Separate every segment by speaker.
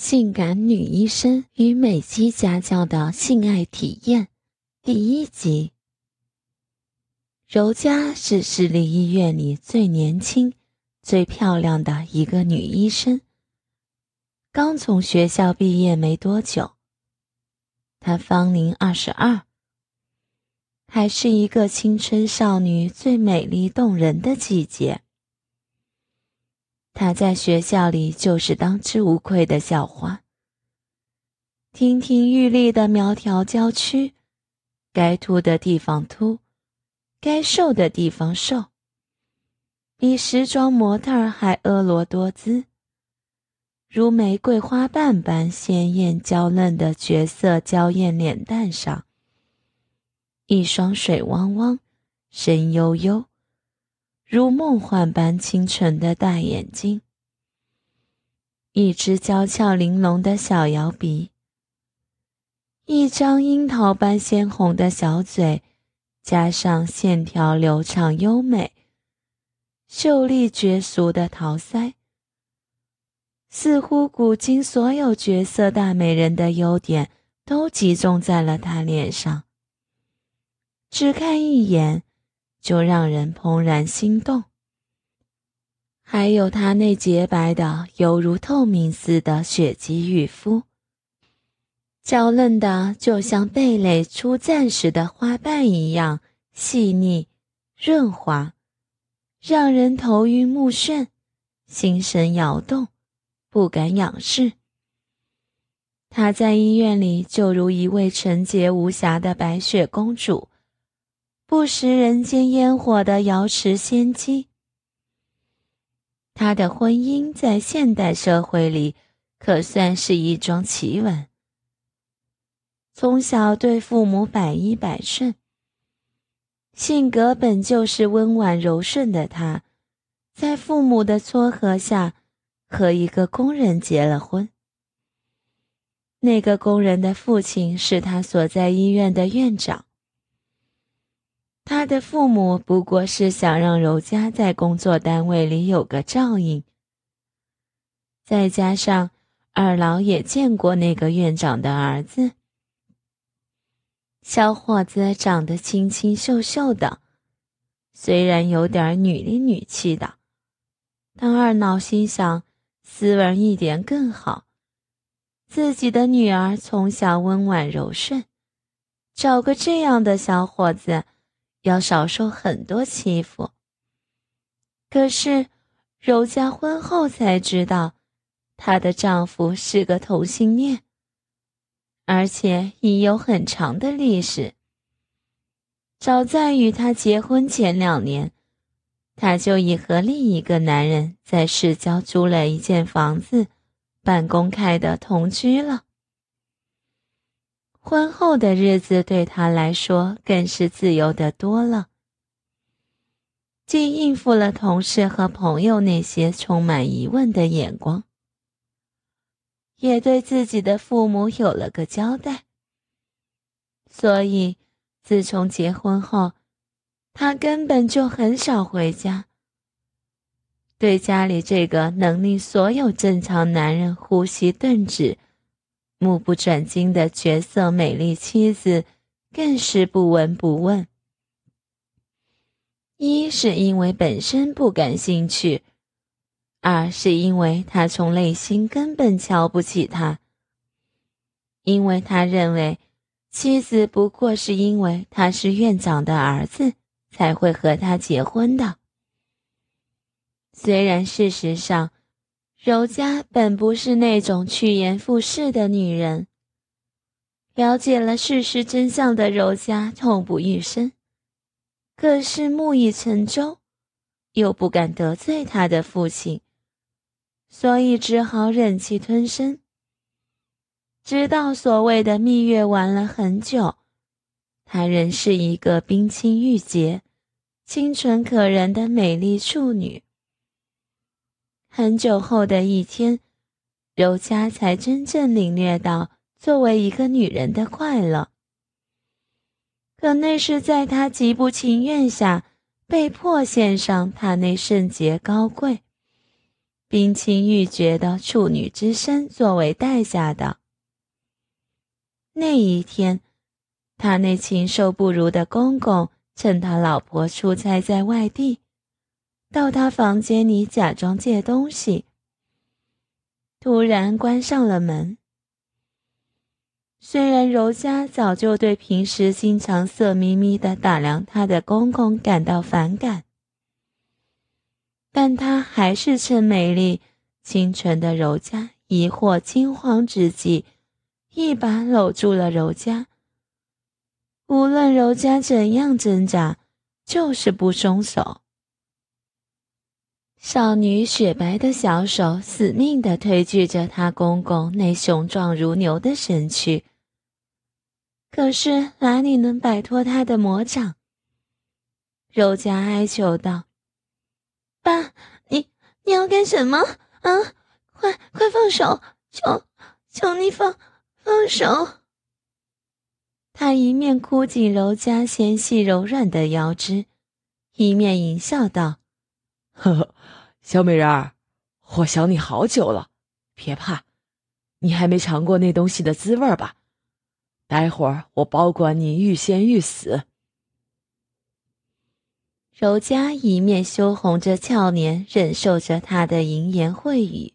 Speaker 1: 性感女医生与美姬家教的性爱体验第一集。柔嘉是市立医院里最年轻、最漂亮的一个女医生。刚从学校毕业没多久，她芳龄二十二，还是一个青春少女最美丽动人的季节。他在学校里就是当之无愧的校花。亭亭玉立的苗条娇躯，该凸的地方凸，该瘦的地方瘦，比时装模特儿还婀娜多姿。如玫瑰花瓣般鲜艳娇嫩的绝色娇艳脸蛋上，一双水汪汪、深悠悠。如梦幻般清纯的大眼睛，一只娇俏玲珑的小摇鼻，一张樱桃般鲜红的小嘴，加上线条流畅优美、秀丽绝俗的桃腮，似乎古今所有绝色大美人的优点都集中在了她脸上。只看一眼。就让人怦然心动。还有她那洁白的犹如透明似的雪肌玉肤，娇嫩的就像蓓蕾初绽时的花瓣一样细腻润滑，让人头晕目眩，心神摇动，不敢仰视。她在医院里就如一位纯洁无瑕的白雪公主。不食人间烟火的瑶池仙姬，她的婚姻在现代社会里可算是一桩奇闻。从小对父母百依百顺，性格本就是温婉柔顺的她，在父母的撮合下，和一个工人结了婚。那个工人的父亲是他所在医院的院长。他的父母不过是想让柔嘉在工作单位里有个照应，再加上二老也见过那个院长的儿子，小伙子长得清清秀秀的，虽然有点女里女气的，但二老心想斯文一点更好。自己的女儿从小温婉柔顺，找个这样的小伙子。要少受很多欺负。可是，柔嘉婚后才知道，她的丈夫是个同性恋，而且已有很长的历史。早在与他结婚前两年，他就已和另一个男人在市郊租了一间房子，半公开的同居了。婚后的日子对他来说更是自由的多了，既应付了同事和朋友那些充满疑问的眼光，也对自己的父母有了个交代。所以，自从结婚后，他根本就很少回家，对家里这个能令所有正常男人呼吸顿止。目不转睛的绝色美丽妻子，更是不闻不问。一是因为本身不感兴趣，二是因为他从内心根本瞧不起他。因为他认为妻子不过是因为他是院长的儿子才会和他结婚的。虽然事实上。柔嘉本不是那种趋炎附势的女人。了解了事实真相的柔嘉痛不欲生，可是木已成舟，又不敢得罪他的父亲，所以只好忍气吞声。直到所谓的蜜月玩了很久，她仍是一个冰清玉洁、清纯可人的美丽处女。很久后的一天，柔嘉才真正领略到作为一个女人的快乐。可那是在她极不情愿下，被迫献上她那圣洁高贵、冰清玉洁的处女之身作为代价的。那一天，他那禽兽不如的公公趁他老婆出差在外地，到他房间里假装借东西，突然关上了门。虽然柔嘉早就对平时经常色眯眯的打量她的公公感到反感，但她还是趁美丽清纯的柔嘉疑惑惊慌之际，一把搂住了柔嘉。无论柔嘉怎样挣扎，就是不松手。少女雪白的小手死命地推拒着她公公那雄壮如牛的身躯。可是哪里能摆脱他的魔掌？柔嘉哀求道：“爸，你你要干什么？啊，快快放手！求求你放放手！”他一面箍紧柔嘉纤细柔软的腰肢，一面淫笑道：“
Speaker 2: 呵呵，小美人儿，我想你好久了，别怕，你还没尝过那东西的滋味吧？”待会儿我保管你欲仙欲死。
Speaker 1: 柔嘉一面羞红着俏脸，忍受着他的淫言秽语，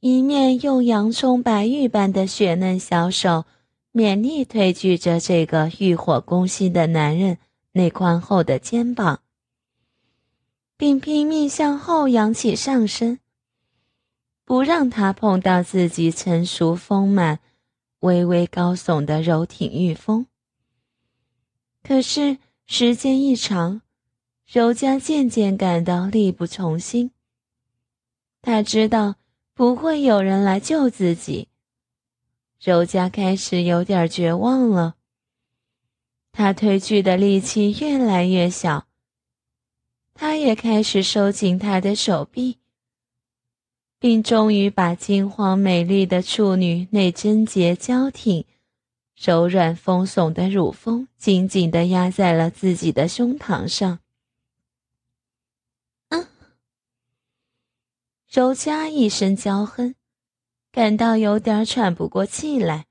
Speaker 1: 一面用洋葱白玉般的雪嫩小手勉力推拒着这个欲火攻心的男人那宽厚的肩膀，并拼命向后扬起上身，不让他碰到自己成熟丰满。微微高耸的柔挺玉峰。可是时间一长，柔嘉渐渐感到力不从心。他知道不会有人来救自己，柔嘉开始有点绝望了。他推拒的力气越来越小，他也开始收紧他的手臂。并终于把金黄美丽的处女那贞洁娇挺、柔软丰耸的乳峰紧紧地压在了自己的胸膛上。嗯，柔嘉一声娇哼，感到有点喘不过气来。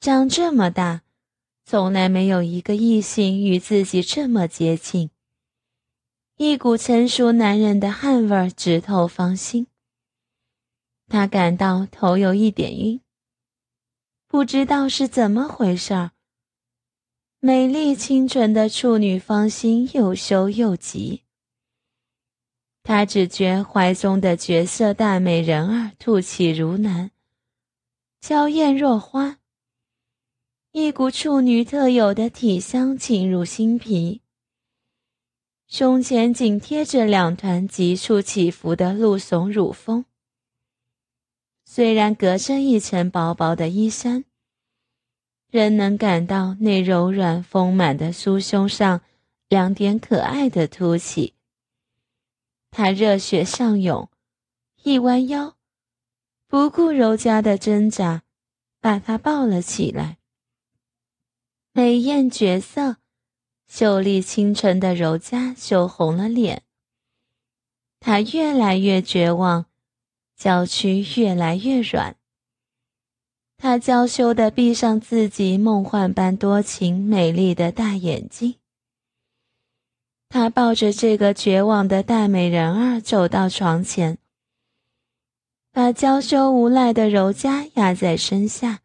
Speaker 1: 长这么大，从来没有一个异性与自己这么接近，一股成熟男人的汗味直透芳心。他感到头有一点晕，不知道是怎么回事儿。美丽清纯的处女芳心又羞又急，他只觉怀中的绝色大美人儿吐气如兰，娇艳若花，一股处女特有的体香沁入心脾。胸前紧贴着两团急速起伏的露耸乳峰。虽然隔着一层薄薄的衣衫，仍能感到那柔软丰满的酥胸上两点可爱的凸起。他热血上涌，一弯腰，不顾柔嘉的挣扎，把她抱了起来。美艳绝色、秀丽清纯的柔嘉羞红了脸，她越来越绝望。娇躯越来越软，他娇羞地闭上自己梦幻般多情美丽的大眼睛。他抱着这个绝望的大美人儿走到床前，把娇羞无赖的柔嘉压在身下。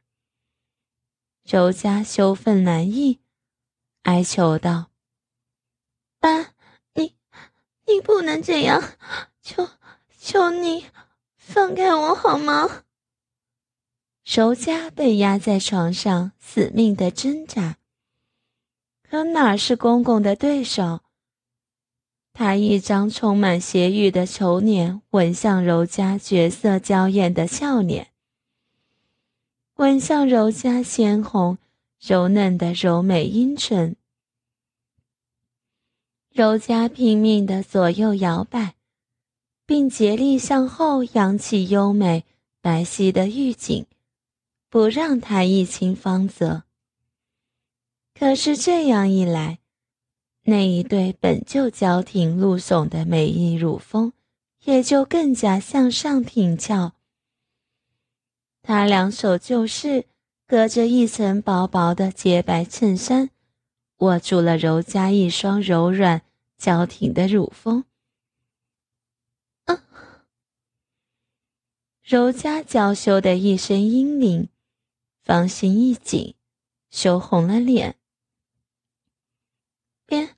Speaker 1: 柔嘉羞愤难抑，哀求道：“爸，你，你不能这样，求求你。”放开我好吗？柔嘉被压在床上，死命的挣扎，可哪是公公的对手？他一张充满邪欲的丑脸吻向柔嘉绝色娇艳的俏脸，吻向柔嘉鲜红柔嫩的柔美阴唇。柔嘉拼命的左右摇摆。并竭力向后扬起优美白皙的玉颈，不让他一亲芳泽。可是这样一来，那一对本就娇挺露耸的美丽乳峰也就更加向上挺翘。他两手就是隔着一层薄薄的洁白衬衫，握住了柔嘉一双柔软娇挺的乳峰。啊！柔嘉娇羞的一声阴灵，芳心一紧，羞红了脸。别，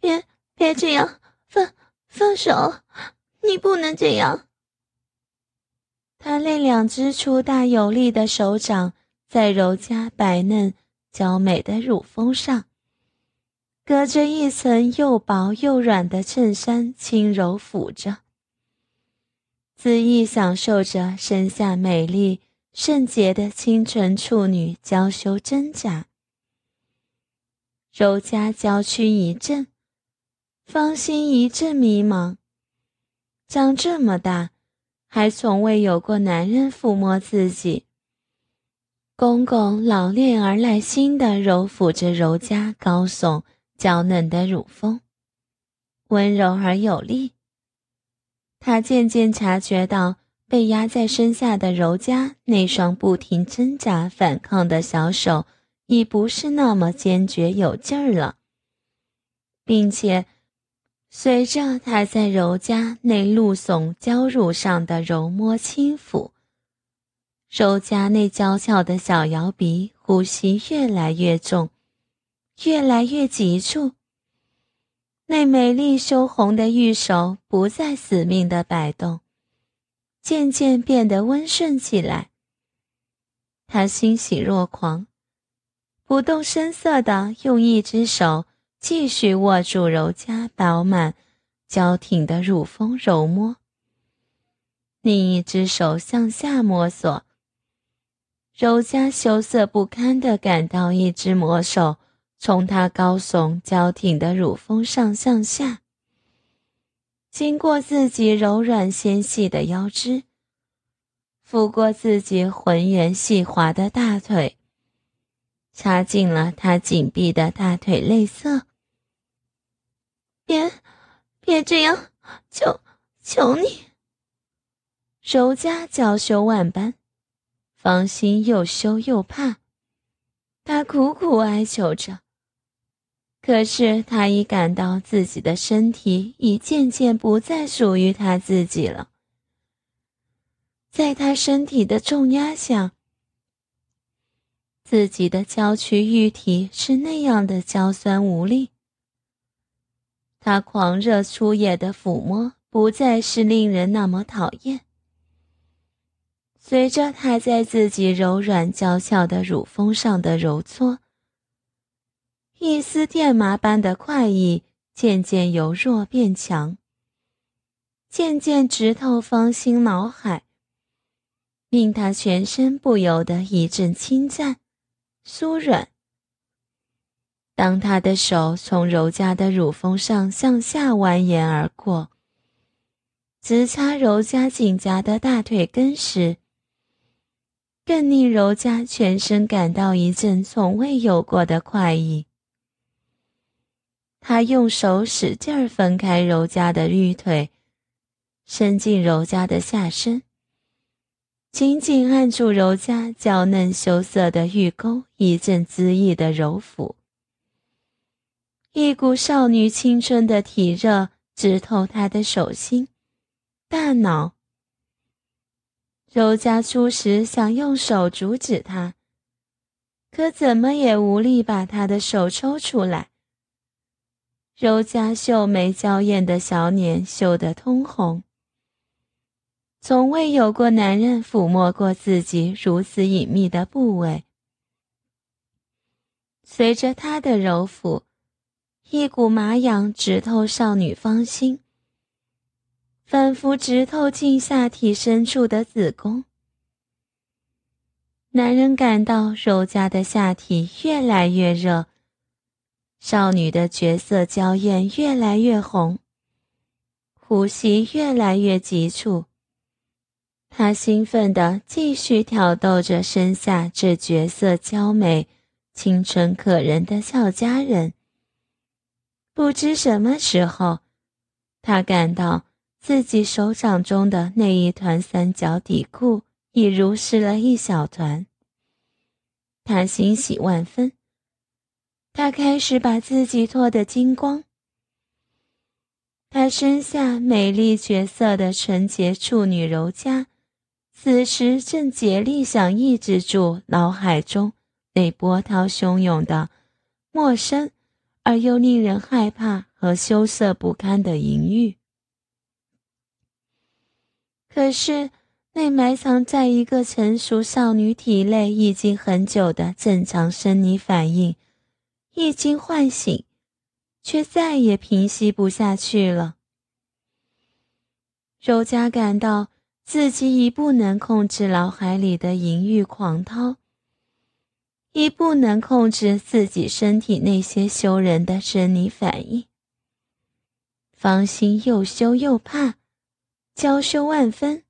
Speaker 1: 别，别这样！放，放手！你不能这样。他那两只粗大有力的手掌在柔嘉白嫩娇美的乳峰上，隔着一层又薄又软的衬衫轻柔抚着，恣意享受着身下美丽圣洁的清纯处女娇羞挣扎。柔嘉娇躯一震，芳心一阵迷茫，长这么大。还从未有过男人抚摸自己。公公老练而耐心地揉抚着柔嘉高耸娇嫩的乳峰，温柔而有力。他渐渐察觉到，被压在身下的柔嘉那双不停挣扎反抗的小手，已不是那么坚决有劲儿了，并且。随着他在柔嘉那露耸娇乳上的柔摸轻抚，柔嘉那娇俏的小摇鼻呼吸越来越重，越来越急促。那美丽羞红的玉手不再死命的摆动，渐渐变得温顺起来。他欣喜若狂，不动声色地用一只手。继续握住柔嘉饱满、娇挺的乳峰揉摸，另一只手向下摸索。柔嘉羞涩不堪地感到一只魔手从她高耸娇挺的乳峰上向下，经过自己柔软纤细的腰肢，拂过自己浑圆细滑的大腿，插进了她紧闭的大腿内侧。别，别这样！求求你！柔嘉娇羞万般，芳心又羞又怕，她苦苦哀求着。可是她已感到自己的身体已渐渐不再属于她自己了，在她身体的重压下，自己的娇躯玉体是那样的娇酸无力。他狂热粗野的抚摸不再是令人那么讨厌。随着他在自己柔软娇俏的乳峰上的揉搓，一丝电麻般的快意渐渐由弱变强，渐渐直透芳心脑海，令他全身不由得一阵轻颤、酥软。当他的手从柔嘉的乳峰上向下蜿蜒而过，直插柔嘉紧夹的大腿根时，更令柔嘉全身感到一阵从未有过的快意。他用手使劲儿分开柔嘉的玉腿，伸进柔嘉的下身，紧紧按住柔嘉娇嫩羞涩的玉沟，一阵恣意的揉抚。一股少女青春的体热直透他的手心、大脑。柔嘉初时想用手阻止他，可怎么也无力把他的手抽出来。柔嘉秀眉娇艳的小脸羞得通红，从未有过男人抚摸过自己如此隐秘的部位。随着他的揉抚。一股麻痒直透少女芳心，仿佛直透进下体深处的子宫。男人感到柔嘉的下体越来越热，少女的绝色娇艳越来越红，呼吸越来越急促。他兴奋地继续挑逗着身下这绝色娇美、清纯可人的俏佳人。不知什么时候，他感到自己手掌中的那一团三角底裤已如湿了一小团。他欣喜万分，他开始把自己脱得精光。他身下美丽绝色的纯洁处女柔嘉，此时正竭力想抑制住脑海中那波涛汹涌的、陌生而又令人害怕和羞涩不堪的淫欲。可是，那埋藏在一个成熟少女体内已经很久的正常生理反应，一经唤醒。却再也平息不下去了。柔嘉感到自己已不能控制脑海里的淫欲狂涛，已不能控制自己身体那些羞人的生理反应，芳心又羞又怕，娇羞万分。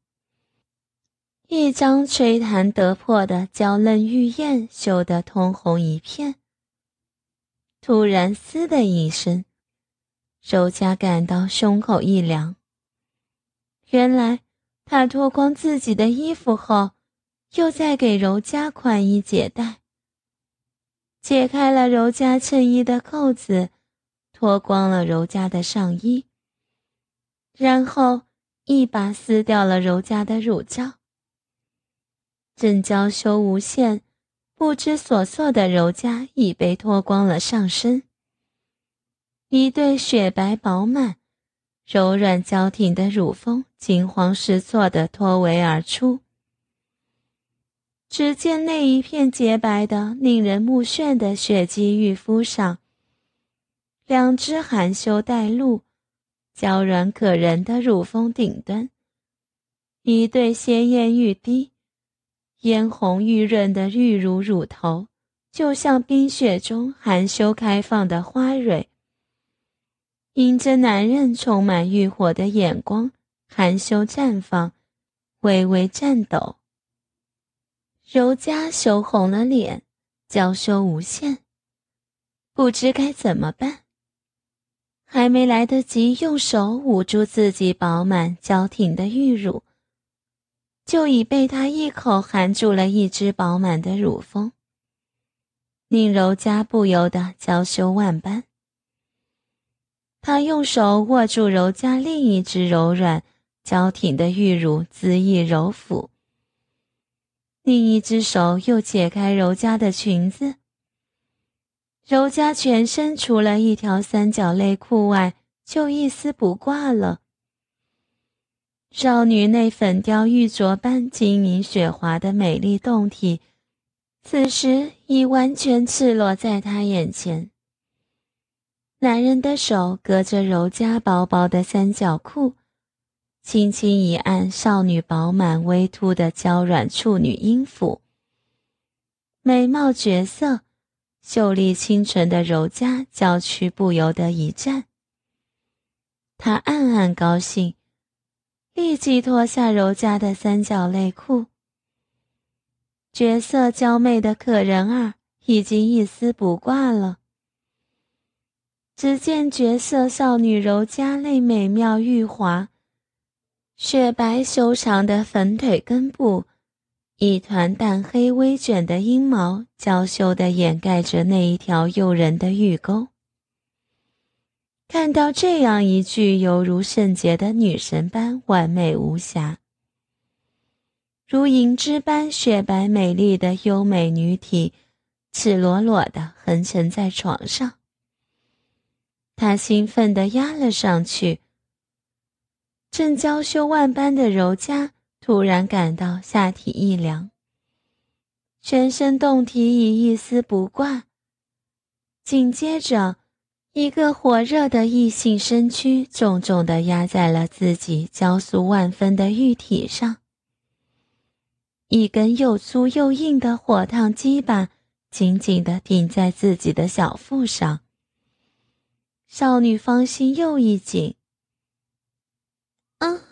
Speaker 1: 一张吹弹得破的娇嫩玉燕羞得通红一片。突然，嘶的一声，柔嘉感到胸口一凉。原来，他脱光自己的衣服后，又在给柔嘉宽衣解带。解开了柔嘉衬衣的扣子，脱光了柔嘉的上衣，然后一把撕掉了柔嘉的乳罩。正娇羞无限。不知所措的柔嘉已被脱光了上身，一对雪白饱满、柔软娇挺的乳峰惊慌失措地脱围而出。只见那一片洁白的、令人目眩的雪肌玉肤上，两只含羞带露、娇软可人的乳峰顶端，一对鲜艳欲滴。嫣红玉润的玉乳乳头，就像冰雪中含羞开放的花蕊，迎着男人充满欲火的眼光，含羞绽放，微微颤抖。柔嘉羞红了脸，娇羞无限，不知该怎么办。还没来得及用手捂住自己饱满娇挺的玉乳。就已被他一口含住了一只饱满的乳峰，令柔嘉不由得娇羞万般。他用手握住柔嘉另一只柔软、娇挺的玉乳，恣意揉抚；另一只手又解开柔嘉的裙子。柔嘉全身除了一条三角内裤外，就一丝不挂了。少女那粉雕玉琢般晶莹雪滑的美丽胴体，此时已完全赤裸在他眼前。男人的手隔着柔嘉薄薄的三角裤，轻轻一按少女饱满微凸的娇软处女阴府，美貌绝色、秀丽清纯的柔嘉娇躯不由得一颤。他暗暗高兴。立即脱下柔嘉的三角内裤，绝色娇媚的可人儿已经一丝不挂了。只见绝色少女柔嘉内美妙玉滑、雪白修长的粉腿根部，一团淡黑微卷的阴毛，娇羞地掩盖着那一条诱人的玉沟。看到这样一具犹如圣洁的女神般完美无瑕、如银枝般雪白美丽的优美女体，赤裸裸地横沉在床上，他兴奋地压了上去。正娇羞万般的柔嘉突然感到下体一凉，全身胴体已一丝不挂，紧接着。一个火热的异性身躯重重地压在了自己娇酥万分的玉体上，一根又粗又硬的火烫鸡巴紧紧地顶在自己的小腹上。少女芳心又一紧，啊！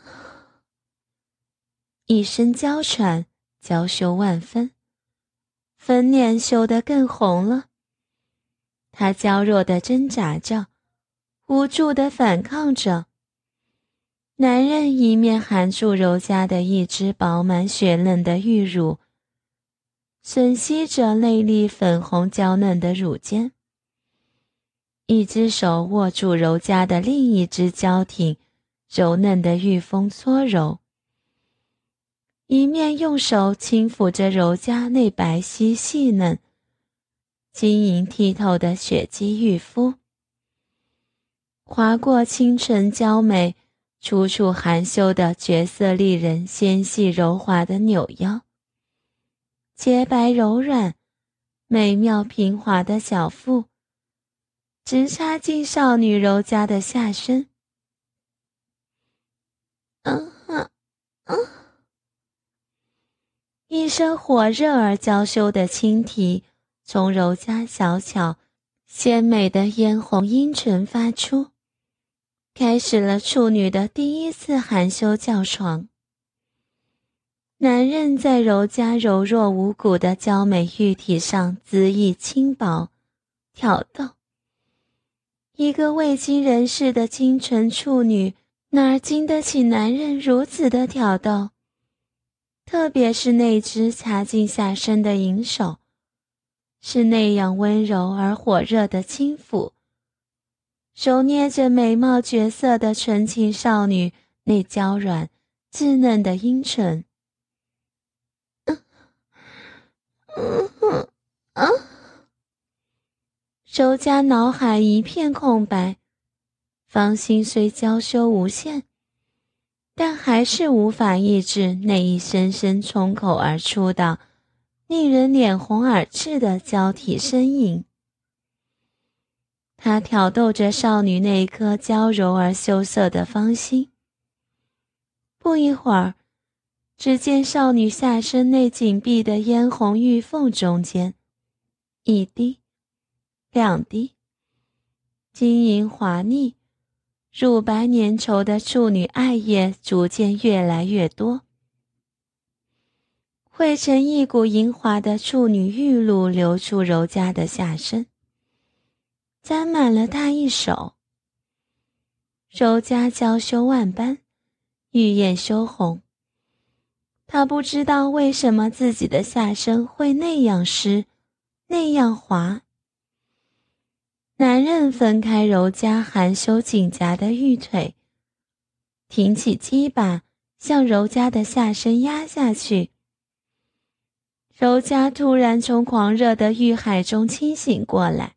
Speaker 1: 一声娇喘，娇羞万分，粉脸羞得更红了。他娇弱的挣扎着，无助的反抗着。男人一面含住柔嘉的一只饱满雪嫩的玉乳，吮吸着内粒粉红娇嫩的乳尖，一只手握住柔嘉的另一只娇挺、柔嫩的玉峰搓揉，一面用手轻抚着柔嘉那白皙细嫩、晶莹剔透的雪肌玉肤。划过清纯娇美、楚楚含羞的绝色丽人纤细柔滑的扭腰，洁白柔软、美妙平滑的小腹，直插进少女柔嘉的下身。嗯哼，嗯，一声火热而娇羞的轻啼从柔嘉小巧、鲜美的嫣红阴唇发出。开始了处女的第一次含羞叫床。男人在柔嘉柔弱无骨的娇美玉体上恣意轻薄挑逗。一个未经人事的清纯处女，哪经得起男人如此的挑逗？特别是那只插进下身的银手，是那样温柔而火热的轻抚。揉捏着美貌绝色的纯情少女那娇软稚嫩的阴唇，嗯，嗯，啊周家脑海一片空白，芳心虽娇羞无限，但还是无法抑制那一声声冲口而出的、令人脸红耳赤的娇啼呻吟。他挑逗着少女那颗娇柔而羞涩的芳心。不一会儿，只见少女下身那紧闭的嫣红玉缝中间，一滴，两滴，晶莹滑腻、乳白粘稠的处女爱液逐渐越来越多，汇成一股莹滑的处女玉露流出柔嘉的下身。沾满了他一手。柔嘉娇羞万般，玉眼羞红。他不知道为什么自己的下身会那样湿，那样滑。男人分开柔嘉含羞紧夹的玉腿，挺起鸡巴向柔嘉的下身压下去。柔嘉突然从狂热的欲海中清醒过来。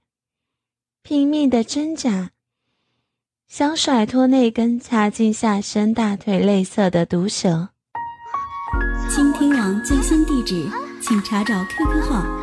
Speaker 1: 拼命的挣扎，想甩脱那根插进下身大腿内侧的毒蛇。
Speaker 3: 倾听网最新地址，请查找 QQ 号